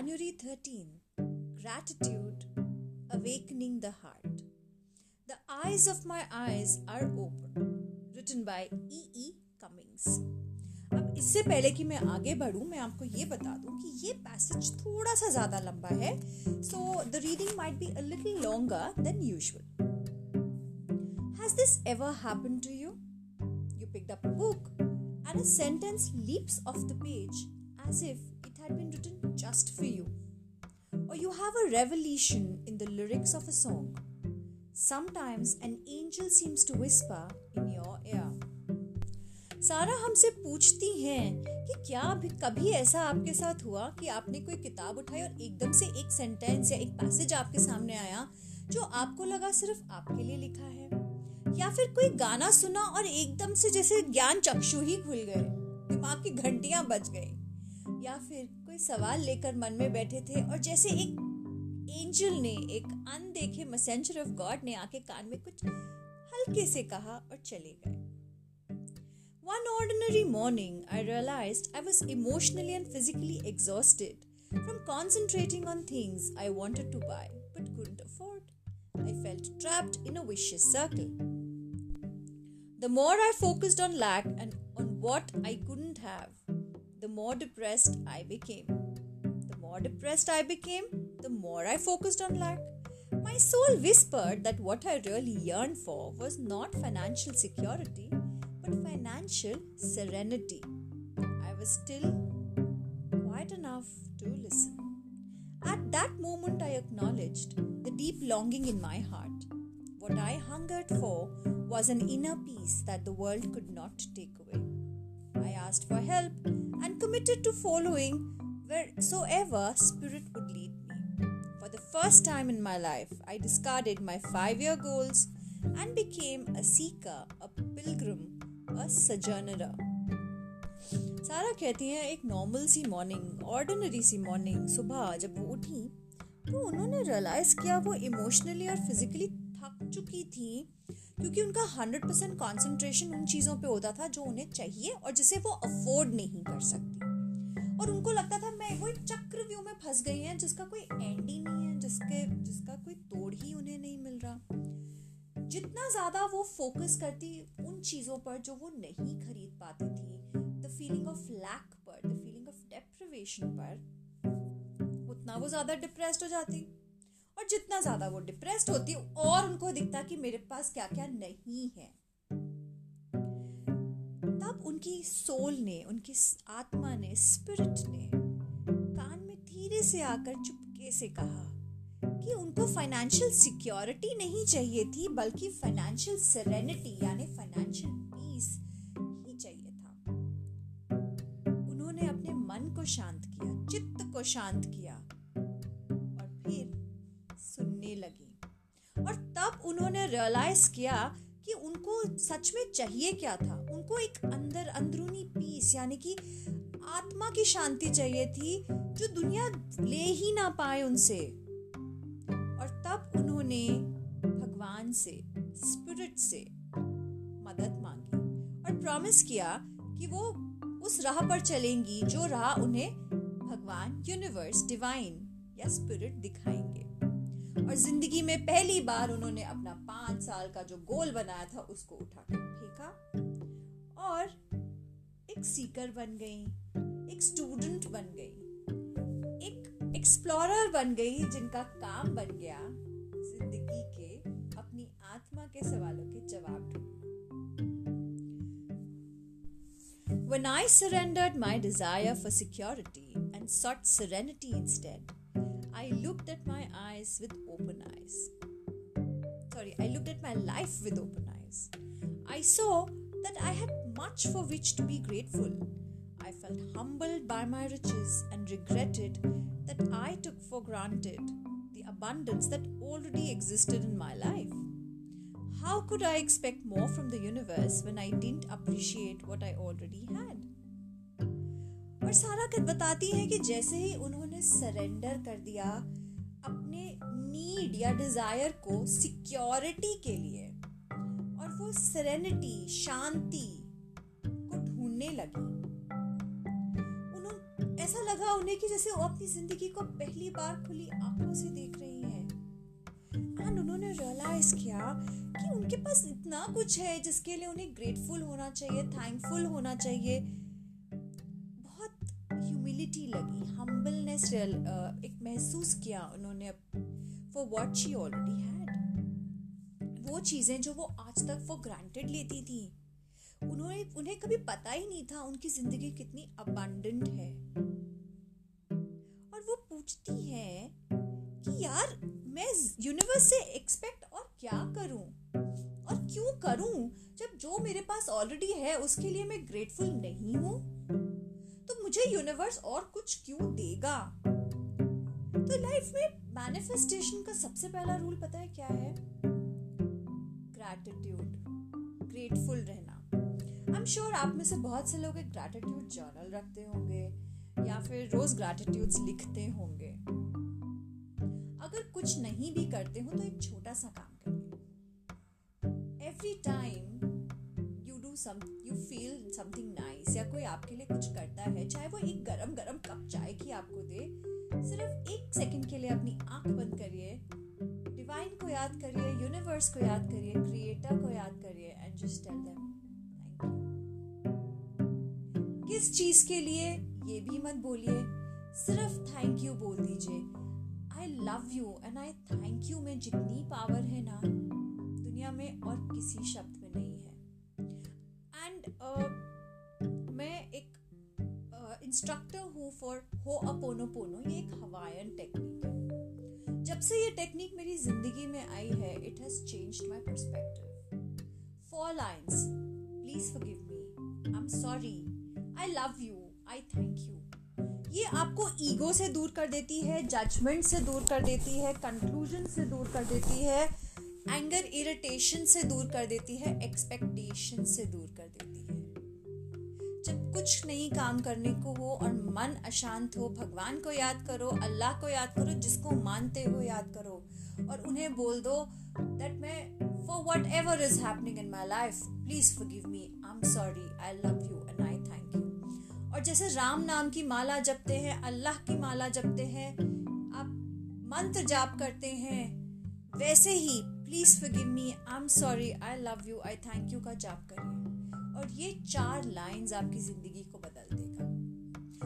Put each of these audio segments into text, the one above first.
January 13 Gratitude Awakening the Heart. The eyes of my eyes are open. Written by E. E. Cummings. अब इससे पहले कि मैं आगे बढ़ूं मैं आपको ये बता दूं कि ये पैसेज थोड़ा सा ज़्यादा लंबा है so the reading might be a little longer than usual Has this ever happened to you? You picked up a book and a sentence leaps off the page as if had been written just for you. Or you have a revelation in the lyrics of a song. Sometimes an angel seems to whisper in your ear. सारा हमसे पूछती हैं कि क्या कभी ऐसा आपके साथ हुआ कि आपने कोई किताब उठाई और एकदम से एक सेंटेंस या एक पैसेज आपके सामने आया जो आपको लगा सिर्फ़ आपके लिए लिखा है या फिर कोई गाना सुना और एकदम से जैसे ज्ञान चक्षु ही खुल गए दिमाग की घंटियाँ बज गई या फिर कोई सवाल लेकर मन में बैठे थे और जैसे एक एंजल ने एक अनदेखे मैसेंजर ऑफ गॉड ने आके कान में कुछ हल्के से कहा और चले गए One ordinary morning, I realized I was emotionally and physically exhausted from concentrating on things I wanted to buy but couldn't afford. I felt trapped in a vicious circle. The more I focused on lack and on what I couldn't have, the more depressed I became. The more depressed I became, the more I focused on lack. My soul whispered that what I really yearned for was not financial security, but financial serenity. I was still quiet enough to listen. At that moment, I acknowledged the deep longing in my heart. What I hungered for was an inner peace that the world could not take away. I asked for help and committed to following wheresoever Spirit would lead me. For the first time in my life, I discarded my five year goals and became a seeker, a pilgrim, a sojourner. Sara कहती हैं एक normal सी morning ordinary सी morning सुबह जब वो उठी तो उन्होंने रियलाइज किया वो इमोशनली और फिजिकली थक चुकी थी क्योंकि उनका हंड्रेड परसेंट कॉन्सेंट्रेशन उन चीज़ों पे होता था जो उन्हें चाहिए और जिसे वो अफोर्ड नहीं कर सकती। और उनको लगता था, मैं वो एक चक्रव्यूह में फंस गई हैं, जिसका कोई एंड ही नहीं है, जिसके, जिसका कोई तोड़ ही उन्हें नहीं मिल रहा। जितना ज़्यादा वो फोकस करती उन चीज़ों पर जो वो नहीं खरीद पाती थी द फीलिंग ऑफ़ लैक पर द फीलिंग ऑफ़ डेप्रिवेशन पर, उतना वो ज़्यादा डिप्रेस्ड हो जाती। जितना ज़्यादा वो डिप्रेस्ड होती और उनको दिखता कि मेरे पास क्या क्या नहीं है। तब उनकी सोल ने, उनकी आत्मा ने स्पिरिट ने कान में धीरे से आकर चुपके से कहा कि उनको फाइनेंशियल सिक्योरिटी नहीं चाहिए थी, बल्कि फाइनेंशियल सेरेनिटी यानी फाइनेंशियल पीस ही चाहिए था। उन्होंने अपने मन को शांत किया, चित्त को शांत किया। तब उन्होंने रियलाइज़ किया कि उनको सच में चाहिए क्या था। उनको एक अंदर, अंदरूनी पीस यानी कि आत्मा की शांति चाहिए थी जो दुनिया ले ही ना पाए उनसे। और तब उन्होंने भगवान से स्पिरिट से मदद मांगी और प्रॉमिस किया कि वो उस राह पर चलेंगी जो राह उन्हें भगवान यूनिवर्स डिवाइन या स्पिरिट दिखाएँगे। और ज़िंदगी में पहली बार उन्होंने अपना पाँच साल का जो गोल बनाया था उसको उठाकर फेंका और एक सीकर बन गई एक स्टूडेंट बन गई एक एक्सप्लोरर बन गई जिनका काम बन गया ज़िंदगी के अपनी आत्मा के सवालों के जवाब When I surrendered my desire for security and sought serenity instead, I looked at my eyes with open eyes. Sorry, I looked at my life with open eyes. I saw that I had much for which to be grateful. I felt humbled by my riches and regretted that I took for granted the abundance that already existed in my life. How could I expect more from the universe when I didn't appreciate what I already had? और सारा बताती है कि जैसे ही उन्होंने surrender कर दिया अपने नीड या डिज़ायर को सिक्योरिटी के लिए। और वो सेरेनिटी शांति को ढूँढने लगी। उन्होंने ऐसा लगा उन्हें कि जैसे वो अपनी ज़िंदगी को पहली बार खुली आँखों से देख रही हैं। एंड उन्होंने रियलाइज़ किया कि उनके पास इतना कुछ है जिसके लिए उन्हें ग्रेटफुल होना चाहिए थैंकफुल होना चाहिए। ह्यूमिलिटी लगी हम्बलनेस एक महसूस किया उन्होंने for what she already had वो चीज़ें जो वो आज तक फॉर ग्रांटेड लेती थी उन्होंने उन्हें कभी पता ही नहीं था उनकी ज़िंदगी कितनी अबांडेंट है और वो पूछती है कि यार मैं यूनिवर्स से एक्सपेक्ट और क्या करूँ और क्यों करूँ जब जो मेरे पास ऑलरेडी है उसके लिए मैं ग्रेटफुल नहीं हूँ तो मुझे यूनिवर्स और कुछ क्यों देगा? तो लाइफ में मैनिफेस्टेशन का सबसे पहला रूल पता है क्या है? ग्रैटिट्यूड ग्रेटफुल रहना. आई एम श्योर आप में से बहुत से लोग एक ग्रैटिट्यूड जर्नल रखते होंगे, या फिर रोज ग्रैटिट्यूड्स लिखते होंगे। अगर कुछ नहीं भी करते हो तो एक छोटा सा काम करिए। Every time do some you feel something nice या कोई आपके लिए कुछ करता है, चाहे वो एक गरम गरम कप चाय की आपको दे, सिर्फ़ एक सेकंड के लिए अपनी आँख बंद करिए डिवाइन को याद करिए यूनिवर्स को याद करिए क्रिएटर को याद करिए एंड जस्ट टेल देम किस चीज़ के लिए? ये भी मत बोलिए, सिर्फ़ थैंक यू बोल दीजिए। I love you and I thank you में जितनी पावर है ना, दुनिया में और किसी शब्द फॉर हो अपोनो पोनो ये एक हवायन टेक्निक है। जब से ये टेक्निक मेरी ज़िंदगी में आई है it has changed my perspective four lines please forgive me I am sorry I love you I thank you ये आपको ईगो से दूर कर देती है जजमेंट से दूर कर देती है कंक्लूजन से दूर कर देती है एंगर इरिटेशन से दूर कर देती है एक्सपेक्टेशन से दूर कर देती है। कुछ नहीं काम करने को हो और मन अशांत हो, भगवान को याद करो, अल्लाह को याद करो, जिसको मानते हो याद करो और उन्हें बोल दो दैट मैं for whatever is happening in my life please forgive me I am sorry I love you and I thank you और जैसे राम नाम की माला जपते हैं, अल्लाह की माला जपते हैं, आप मंत्र जाप करते हैं, वैसे ही please forgive me I am sorry I love you I thank you का जाप करिए। और ये चार लाइंस आपकी ज़िंदगी को बदल देगा।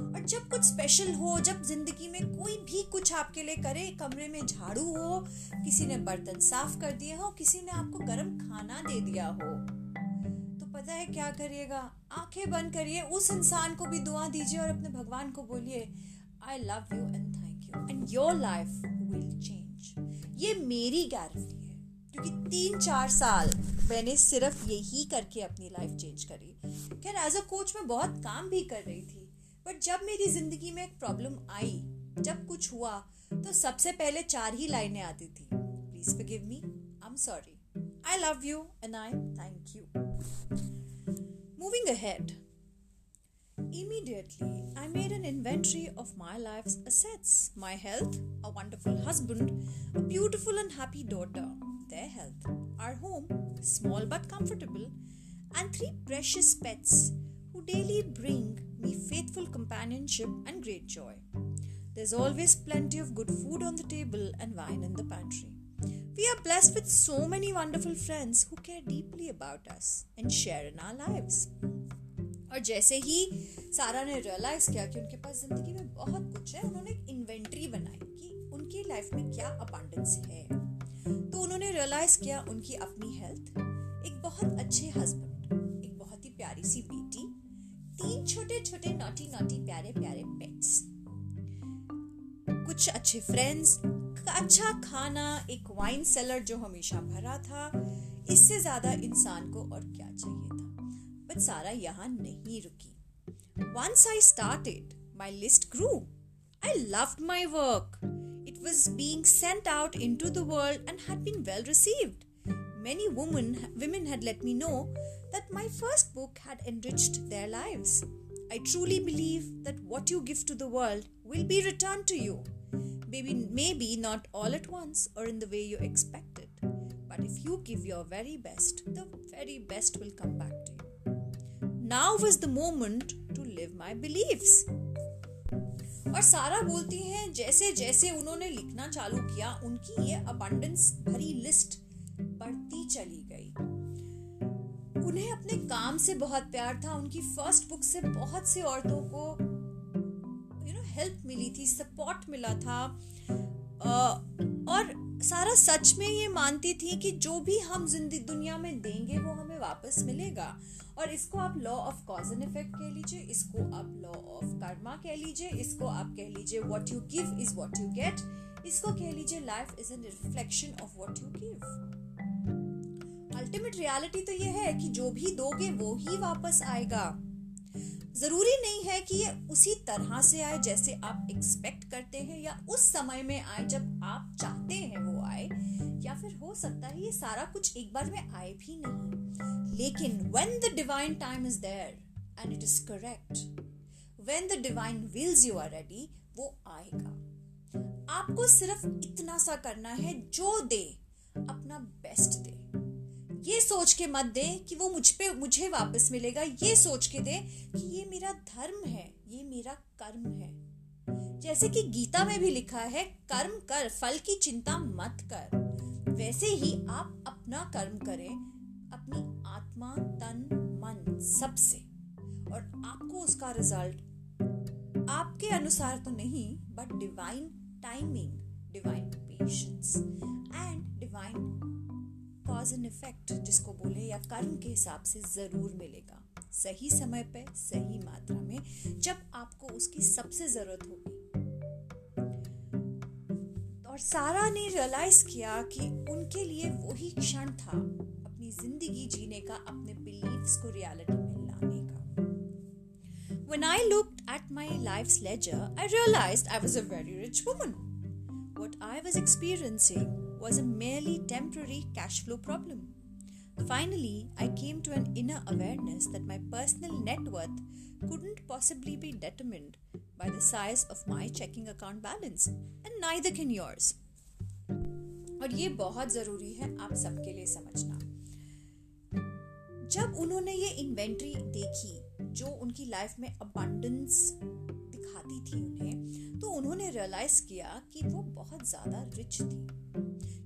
और जब कुछ स्पेशल हो, जब ज़िंदगी में कोई भी कुछ आपके लिए करे, कमरे में झाड़ू हो, किसी ने बर्तन साफ़ कर दिए हो, किसी ने आपको गर्म खाना दे दिया हो तो पता है क्या करिएगा? आँखें बंद करिए, उस इंसान को भी दुआ दीजिए और अपने भगवान को बोलिए I love you and thank you and your life will change ये मेरी गारंटी है, क्योंकि तीन चार साल मैंने सिर्फ़ यही करके अपनी लाइफ चेंज करी। खैर एज अ कोच मैं बहुत काम भी कर रही थी बट जब मेरी ज़िंदगी में एक प्रॉब्लम आई जब कुछ हुआ तो सबसे पहले चार ही लाइनें आती थी। Please forgive me I am sorry I love you and I thank you moving ahead Immediately, I made an inventory of my life's assets my health, a wonderful husband, a beautiful and happy daughter, their health, our home, small but comfortable, and three precious pets who daily bring me faithful companionship and great joy. There's always plenty of good food on the table and wine in the pantry. We are blessed with so many wonderful friends who care deeply about us and share in our lives. और जैसे ही सारा ने realise किया कि उनके पास जिंदगी में बहुत कुछ है उन्होंने एक इन्वेंट्री बनाई कि उनकी लाइफ में क्या अबांडेंस है तो उन्होंने रियलाइज़ किया उनकी अपनी हेल्थ एक बहुत अच्छे हस्बैंड एक बहुत ही प्यारी सी बेटी तीन छोटे छोटे नोटी नोटी प्यारे प्यारे पेट्स कुछ अच्छे फ्रेंड्स अच्छा खाना एक वाइन सेलर जो हमेशा भरा था इससे ज़्यादा इंसान को और क्या चाहिए था बट सारा यहाँ नहीं रुकी Once I started, my list grew. I loved my work. It was being sent out into the world and had been well received. Many women, women had let me know that my first book had enriched their lives. I truly believe that what you give to the world will be returned to you. Maybe, maybe not all at once or in the way you expected. But if you give your very best, the very best will come back to you. Now was the moment to live my beliefs. और सारा बोलती हैं, जैसे जैसे उन्होंने लिखना चालू किया, उनकी ये अबंडेंस भरी लिस्ट बढ़ती चली गई। उन्हें अपने काम से बहुत प्यार था, उनकी फ़र्स्ट बुक से बहुत से औरतों को यू नो हेल्प मिली थी सपोर्ट मिला था। और सारा सच में ये मानती थी कि जो भी हम ज़िंदगी, दुनिया में देंगे, वो हमें वापस मिलेगा। और इसको आप law of cause and effect कह लीजिए, इसको आप लॉ ऑफ़ कर्मा कह लीजिए, इसको आप कह लीजिए what you give is what you get इसको कह लीजिए life is an reflection of what you give ultimate reality तो ये है कि जो भी दोगे, वो ही वापस आएगा। ज़रूरी नहीं है कि ये उसी तरह से आए जैसे आप एक्सपेक्ट करते हैं या उस समय में आए जब आप चाहते हैं वो आए, या फिर हो सकता है ये सारा कुछ एक बार में आए भी नहीं। लेकिन when the divine time is there and it is correct when the divine wills you are ready वो आएगा। आपको सिर्फ़ इतना सा करना है जो दे, अपना बेस्ट दे। ये सोच के मत दे कि वो मुझ पे, मुझे वापस मिलेगा। ये सोच के दे कि ये मेरा धर्म है, ये मेरा कर्म है। जैसे कि गीता में भी लिखा है, कर्म कर, फल की चिंता मत कर। वैसे ही आप अपना कर्म करें, अपनी आत्मा, तन, मन, सबसे। और आपको उसका रिज़ल्ट आपके अनुसार तो नहीं but divine timing divine patience and divine cause and effect जिसको बोले या कर्म के हिसाब से ज़रूर मिलेगा। सही समय पे सही मात्रा में जब आपको उसकी सबसे ज़रूरत होगी। और सारा ने रियलाइज़ किया कि उनके लिए वही क्षण था अपनी ज़िंदगी जीने का अपने बिलीव्स को रियलिटी में लाने का। When I looked at my life's ledger, I realized I was a very rich woman. What I was experiencing was a merely temporary cash flow problem. Finally, I came to an inner awareness that my personal net worth couldn't possibly be determined by the size of my checking account balance, and neither can yours. और ये बहुत ज़रूरी है आप सबके लिए समझना जब उन्होंने ये इन्वेंट्री देखी जो उनकी लाइफ में अबंडेंस दिखाती थी उन्हें तो उन्होंने रियलाइज़ किया कि वो बहुत ज़्यादा रिच थी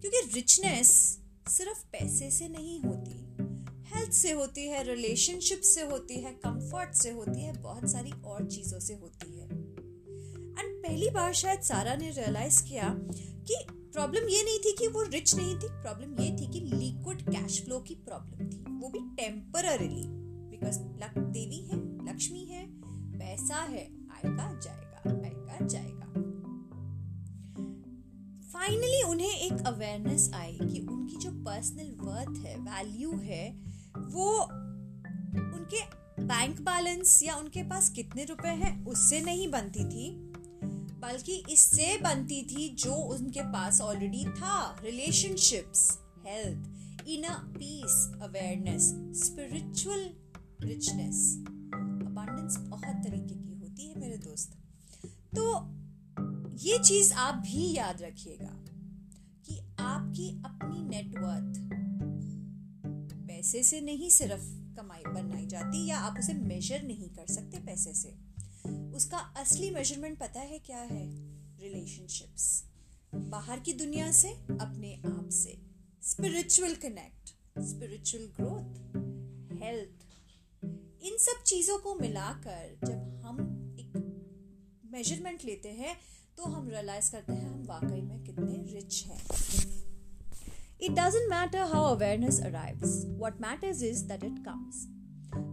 क्योंकि रिचनेस सिर्फ़ पैसे से नहीं होती। हेल्थ से होती है रिलेशनशिप से होती है कंफर्ट से होती है, बहुत सारी और चीज़ों से होती है। एंड पहली बार शायद सारा ने रियलाइज़ किया कि प्रॉब्लम ये नहीं थी कि वो रिच नहीं थी प्रॉब्लम ये थी कि लिक्विड कैश फ्लो की प्रॉब्लम थी। वो भी टेम्पररीली बिकॉज़ देवी है, लक्ष्मी है, पैसा है आएगा जाएगा आएगा जाएगा फाइनली उन्हें एक अवेयरनेस आई कि उनकी जो पर्सनल वर्थ है वैल्यू है, वो उनके बैंक बैलेंस या उनके पास कितने रुपए हैं, उससे नहीं बनती थी। बल्कि इससे बनती थी जो उनके पास ऑलरेडी था relationships health inner peace awareness spiritual richness abundance बहुत तरीके की होती है मेरे दोस्त। तो ये चीज़ आप भी याद रखिएगा कि आपकी अपनी नेटवर्थ पैसे से नहीं सिर्फ़ कमाई, बनाई जाती या आप उसे मेजर नहीं कर सकते पैसे से। उसका असली मेज़रमेंट पता है क्या है? रिलेशनशिप्स बाहर की दुनिया से, अपने आप से। Spiritual connect spiritual growth health इन सब चीज़ों को मिलाकर जब हम एक मेज़रमेंट लेते हैं तो हम रियलाइज करते हैं हम वाकई में कितने रिच हैं It doesn't matter how awareness arrives. What matters is that it comes.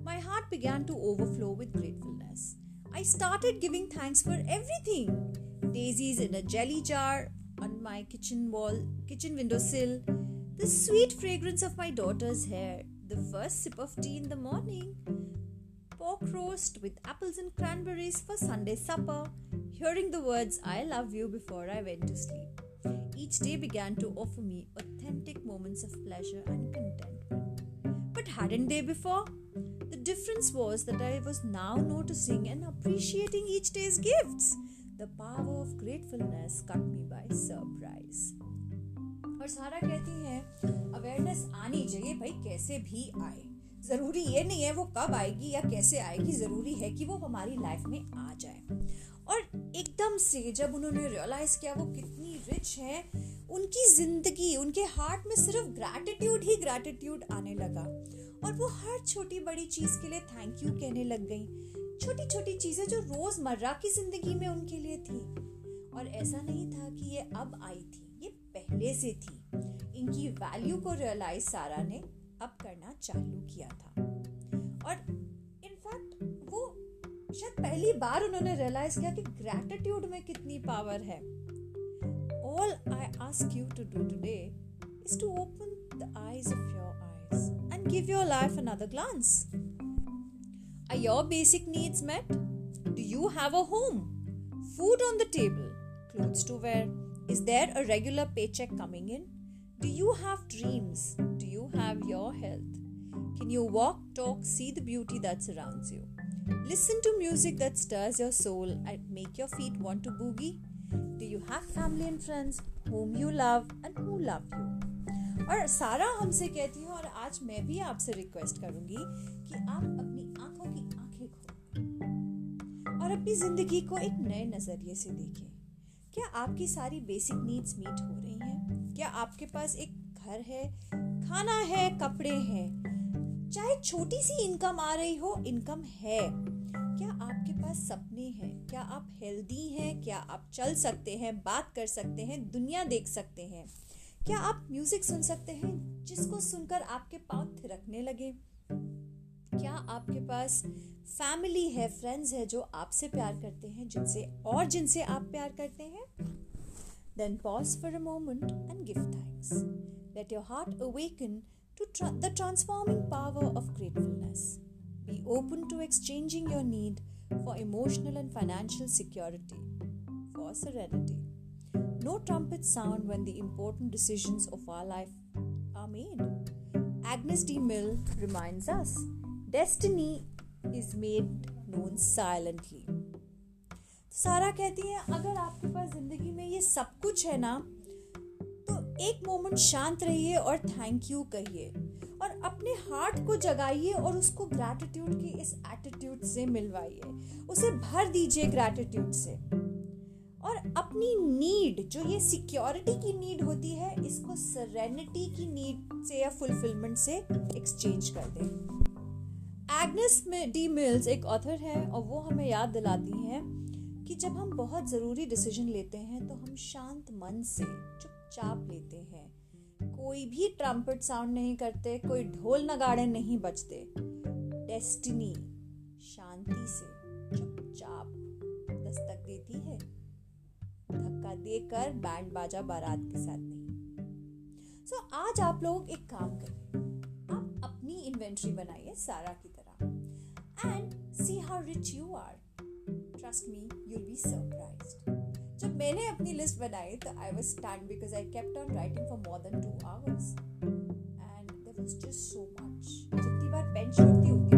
My heart began to overflow with gratefulness. I started giving thanks for everything. Daisies in a jelly jar on my kitchen wall, kitchen windowsill, the sweet fragrance of my daughter's hair, the first sip of tea in the morning, pork roast with apples and cranberries for Sunday supper, hearing the words I love you before I went to sleep. Each day began to offer me authentic moments of pleasure and contentment. But hadn't they before? The difference was that I was now noticing and appreciating each day's gifts. The power of gratefulness cut me by surprise. और सारा कहती है awareness आनी चाहिए भाई कैसे भी आए ज़रूरी ये नहीं है वो कब आएगी या कैसे आएगी ज़रूरी है कि वो हमारी लाइफ में आ जाए। और एकदम से जब उन्होंने रियलाइज़ किया वो कितनी रिच है उनकी ज़िंदगी उनके हार्ट में सिर्फ़ ग्रैटिट्यूड ही ग्रैटिट्यूड आने लगा। और वो हर छोटी बड़ी चीज़ के लिए थैंक यू कहने लग गई। छोटी छोटी चीज़ें जो रोज़मर्रा की ज़िंदगी में उनके लिए थी। और ऐसा नहीं था कि ये अब आई थी ये पहले से थी। इनकी वैल्यू को रियलाइज़ सारा ने अप करना चालू किया था। और इनफैक्ट वो शायद पहली बार उन्होंने रियलाइज़ किया कि ग्रैटिट्यूड में कितनी पावर है। All I ask you to do today is to open the eyes of your eyes and give your life another glance are your basic needs met do you have a home food on the table clothes to wear is there a regular paycheck coming in do you have dreams do have your health? Can you walk, talk, see the beauty that surrounds you? Listen to music that stirs your soul and make your feet want to boogie? Do you have family and friends whom you love and who love you? और सारा हमसे कहती है और आज मैं भी आपसे रिक्वेस्ट करूँगी कि आप अपनी आँखों की आँखें खोलें और अपनी ज़िंदगी को एक नए नज़रिए से देखें क्या आपकी सारी बेसिक नीड्स मीट हो रही हैं क्या आपके पास एक घर है खाना है, कपड़े हैं। चाहे छोटी सी इनकम आ रही हो इनकम है। क्या आपके पास सपने हैं? क्या आप हेल्दी हैं? क्या आप चल सकते हैं, बात कर सकते हैं, दुनिया देख सकते हैं? क्या आप म्यूज़िक सुन सकते हैं, जिसको सुनकर आपके पाँव थिरकने लगे? क्या आपके पास फैमिली है फ्रेंड्स है, जो आपसे प्यार करते हैं, जिनसे और जिनसे आप प्यार करते हैं? Then pause for a moment and give thanks. Let your heart awaken to tra- the transforming power of gratefulness. Be open to exchanging your need for emotional and financial security, for serenity. No trumpets sound when the important decisions of our life are made. Agnes D. Mill reminds us destiny is made known silently. सारा कहती है अगर आपके पास जिंदगी में ये सब कुछ है ना तो एक मोमेंट शांत रहिए और थैंक यू कहिए। और अपने हार्ट को जगाइए और उसको ग्रैटिट्यूड की इस एटीट्यूड से मिलवाइए। उसे भर दीजिए ग्रैटिट्यूड से। और अपनी नीड जो ये सिक्योरिटी की नीड होती है, इसको सरेनिटी की नीड से या फुलफिलमेंट से एक्सचेंज कर दें। एग्नेस डी मिल्स एक ऑथर है और वो हमें याद दिलाती हैं कि जब हम बहुत ज़रूरी डिसीज़न लेते हैं तो हम शांत मन से चुपचाप लेते हैं। कोई भी ट्रम्पेट साउंड नहीं करते कोई ढोल नगाड़े नहीं बजते। डेस्टिनी शांति से चुपचाप दस्तक देती है। धक्का देकर बैंड बाजा बारात के साथ नहीं। सो so, आज आप लोग एक काम करें। आप अपनी इन्वेंट्री बनाइए सारा की तरह। And see how rich you are trust me you'll be surprised जब मैंने अपनी लिस्ट बनाई तो I was stand because I kept on writing for more than two hours and there was just so much जितनी बार pen छोड़ती उतनी